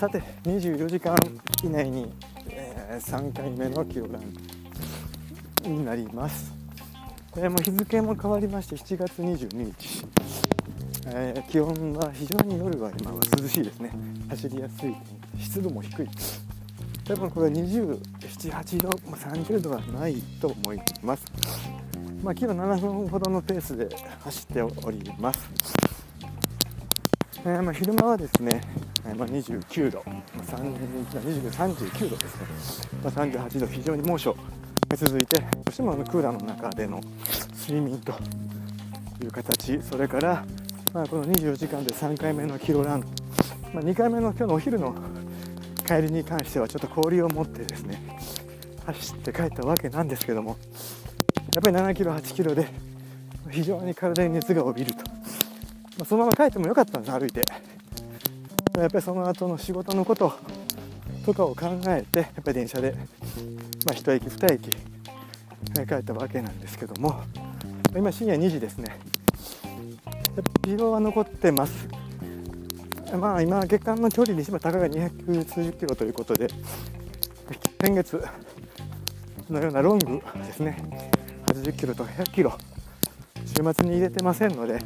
さて24時間以内に、えー、3回目のキロランになります、えー、も日付も変わりまして7月22日、えー、気温は非常に夜は今は涼しいですね。走りやすい。湿度も低い。多分これ278度30度はないと思います。まあ、キロ7分ほどのペースで走っております、えー、まあ、昼間はですね、えー、まあ、29度、まあ、39度ですね、まあ、38度非常に猛暑が続いてどうしてもクーラーの中での睡眠という形。それから、まあ、この24時間で3回目のキロラン、まあ、2回目の今日のお昼の帰りに関してはちょっと氷を持ってですね走って帰ったわけなんですけどもやっぱり7キロ8キロで非常に体に熱が帯びると、まあ、そのまま帰ってもよかったんです歩いて。やっぱりその後の仕事のこととかを考えてやっぱり電車で、まあ、1駅2駅帰ったわけなんですけども今深夜2時ですね。疲労は残ってます。まあ今月間の距離にしてもたかが200数十キロということで先月のようなロングですね。80キロとか100キロ週末に入れてませんので、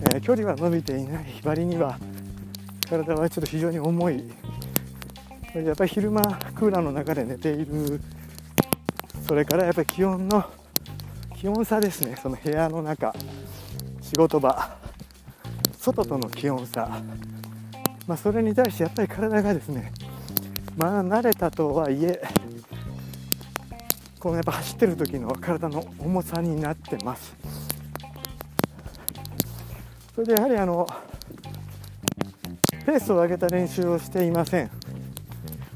えー、距離は伸びていない。割には体はちょっと非常に重い。やっぱり昼間クーラーの中で寝ている。それからやっぱり気温の気温差ですね。その部屋の中。仕事場。外との気温差、まあ、それに対してやっぱり体がですねまあ慣れたとはいえこのやっぱ走ってる時の体の重さになってます。それでやはりあのペースを上げた練習をしていません。も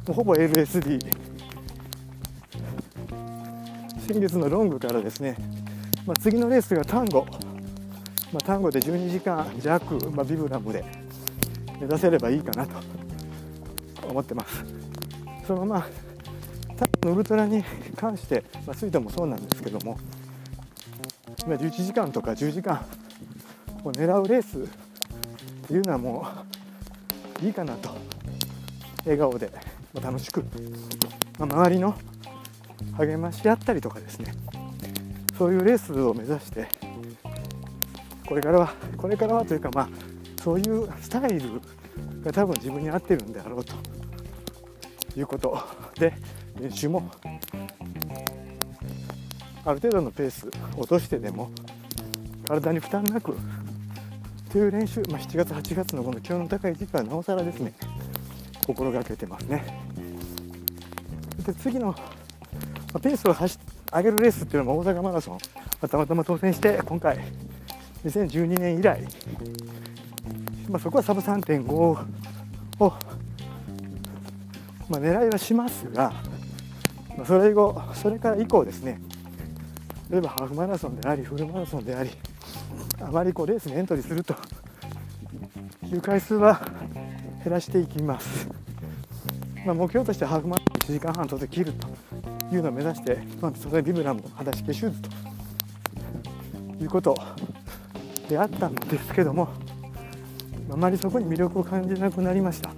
うほぼ LSD 先月のロングからですね、まあ、次のレースがタンゴ、まあ、タンゴで12時間弱、まあ、ビブラムで目指せればいいかなと思ってます。そのままウルトラに関して、まあ、スイートもそうなんですけども今11時間とか10時間を狙うレースっていうのはもういいかなと。笑顔で楽しく、まあ、周りの励まし合ったりとかですね。そういうレースを目指してこれからはこれからはというかまあそういうスタイルが多分自分に合ってるんであろうということで練習もある程度のペース落としてでも体に負担なくという練習、まあ、7月8月のこの気温の高い時期はなおさらですね心がけてますね。で次の、まあ、ペースを走上げるレースっていうのも大阪マラソン、たまたま当選して今回2012年以来、まあ、そこはサブ3.5を、まあ、狙いはしますがまあそれ以後それから以降ですね例えばハーフマラソンでありフルマラソンでありあまりこうレースにエントリーすると いう回数は減らしていきます、まあ、目標としてハーフマラソン1時間半当然切るというのを目指して、まあ、それビブラム裸足消シューということであったんですけどもあまりそこに魅力を感じなくなりました。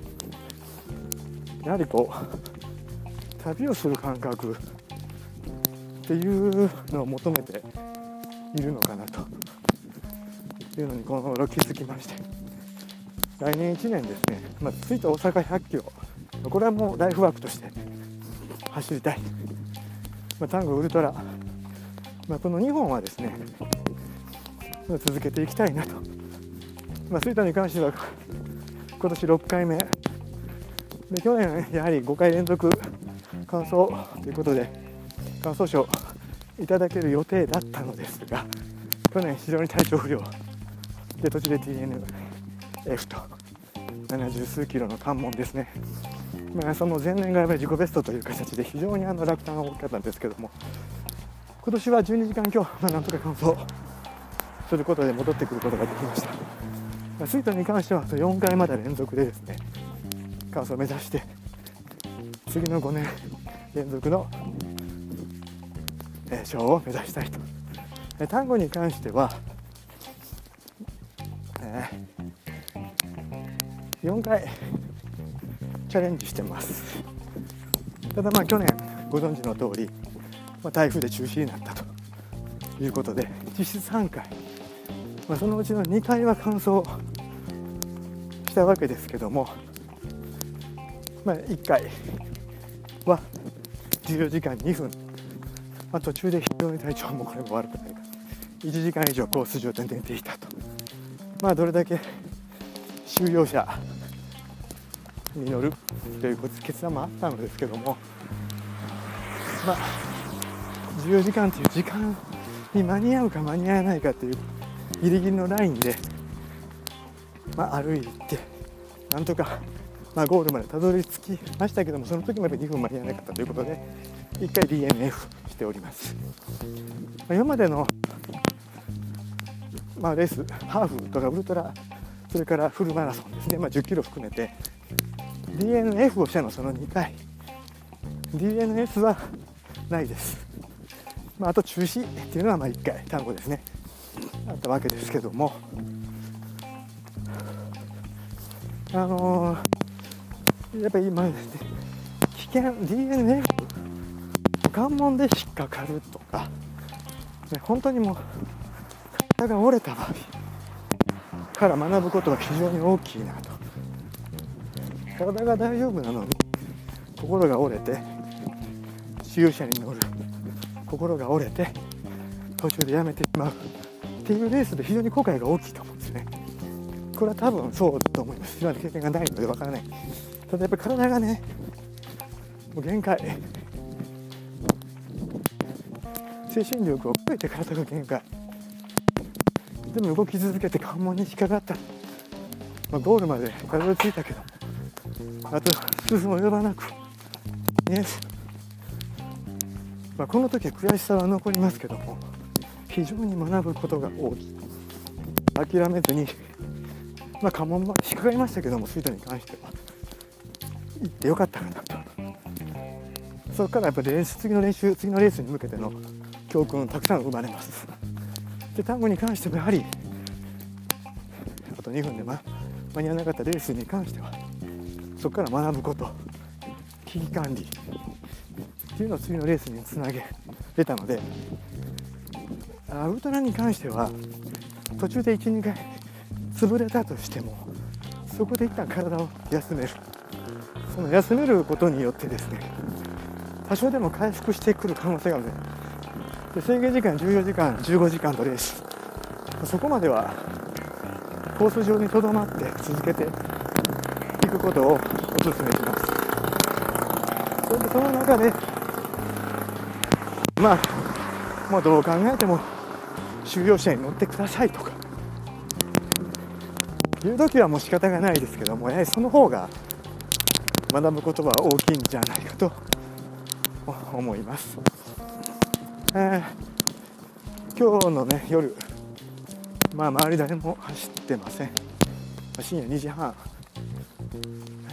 やはりこう旅をする感覚っていうのを求めているのかなと。いうのにこの頃気づきまして。来年1年ですね、まあ、着いた大阪100キロ。これはもうライフワークとして。走りたい、まあ、タンゴウルトラ、まあ、この2本はですね。続けていきたいなと、まあ、吹田に関しては今年6回目。で去年やはり5回連続。感想ということで感想賞いただける予定だったのですが去年非常に体調不良。で途中で TNF と70数キロの関門ですね、まあ、その前年がやっぱり自己ベストという形で非常にあの落胆が大きかったんですけども今年は12時間今日、まあ、なんとか完走することで戻ってくることができました、まあ、スイートに関しては4回まで連続でですね完走を目指して次の5年連続の賞を目指したいと。単語に関しては、えー、4回チャレンジしてます。ただまあ去年ご存知の通り、まあ、台風で中止になったということで実質3回、まあ、そのうちの2回は完走したわけですけども、まあ、1回は14時間2分、まあ、途中で非常に体調もこれも悪くないか1時間以上コース上で寝ていたと。まあどれだけ収容者に乗るという決断もあったのですけどもまあ14時間という時間に間に合うか間に合わないかというギリギリのラインで、まあ、歩いてなんとか、まあ、ゴールまでたどり着きましたけどもその時まで2分間に合わなかったということで1回 DNF しております、まあ、今までの、まあ、レースハーフとかウルトラそれからフルマラソンですね、まあ、10キロ含めて。DNF をしたのその2回。DNS はないです、まあ、あと中止っていうのはまあ1回単語ですね。あったわけですけども。あのー、やっぱり今ですね危険 DNF 関門で引っかかるとか、ね、本当にもう体が折れた場合から学ぶことは非常に大きいなと。体が大丈夫なのに心が折れて収車に乗る。心が折れて途中でやめてしまうっていうレースで非常に後悔が大きいと思うんですね。これは多分そうだと思います。今まで経験がないのでわからない。ただやっぱり体がねもう限界。精神力を超えて体が限界。でも動き続けて関門に引っかかった、まあ、ゴールまでたどり着いたけどあと数分及ばなくねまあ、この時は悔しさは残りますけども非常に学ぶことが多い。諦めずにまあ関門まで引っかかりましたけどもスイートに関しては。行ってよかったかなと。そこからやっぱり練習次の練習次のレースに向けての教訓たくさん生まれます。で単語に関してもやはりあと2分で、ま、間に合わなかったレースに関してはそこから学ぶこと危機管理っていうのを次のレースにつなげれたのでウルトラに関しては途中で12回潰れたとしてもそこで一旦体を休める。その休めることによってですね多少でも回復してくる可能性がある。で制限時間14時間15時間のレース。そこまではコース上にとどまって続けていくことをお勧めします。それでその中でまあもうどう考えても収容者に乗ってくださいとかいう時はもう仕方がないですけどもやはりその方が学ぶことは大きいんじゃないかと思います、えー、今日のね夜まあ周り誰も走ってません。深夜2時半。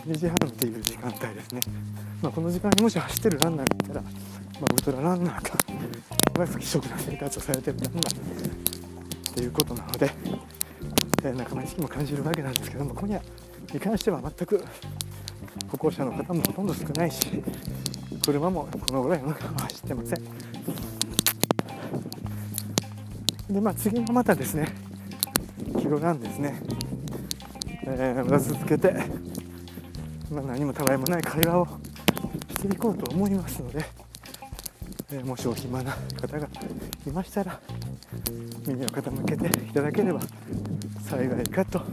2時半っていう時間帯ですね、まあ、この時間にもし走ってるランナーがいたら、まあ、ウルトラランナーか不規則な生活をされてるランナーっていうことなので、えー、仲間意識も感じるわけなんですけども今夜に関しては全く歩行者の方もほとんど少ないし車もこのぐらいの中は走ってません。でまあ次はまたですねキロランですね、えー、また続けてまあ、何もたわいもない会話をしていこうと思いますので、えー、もしお暇な方がいましたら耳を傾けていただければ幸いかと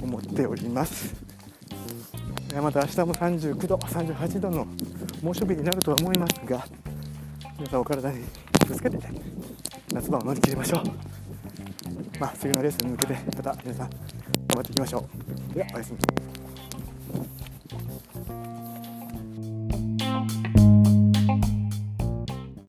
思っております。また明日も39度38度の猛暑日になるとは思いますが皆さんお体に気をつけて。夏場を乗り切りましょう。まあ次のレースに向けてまた皆さん頑張っていきましょう。ではおやすみ。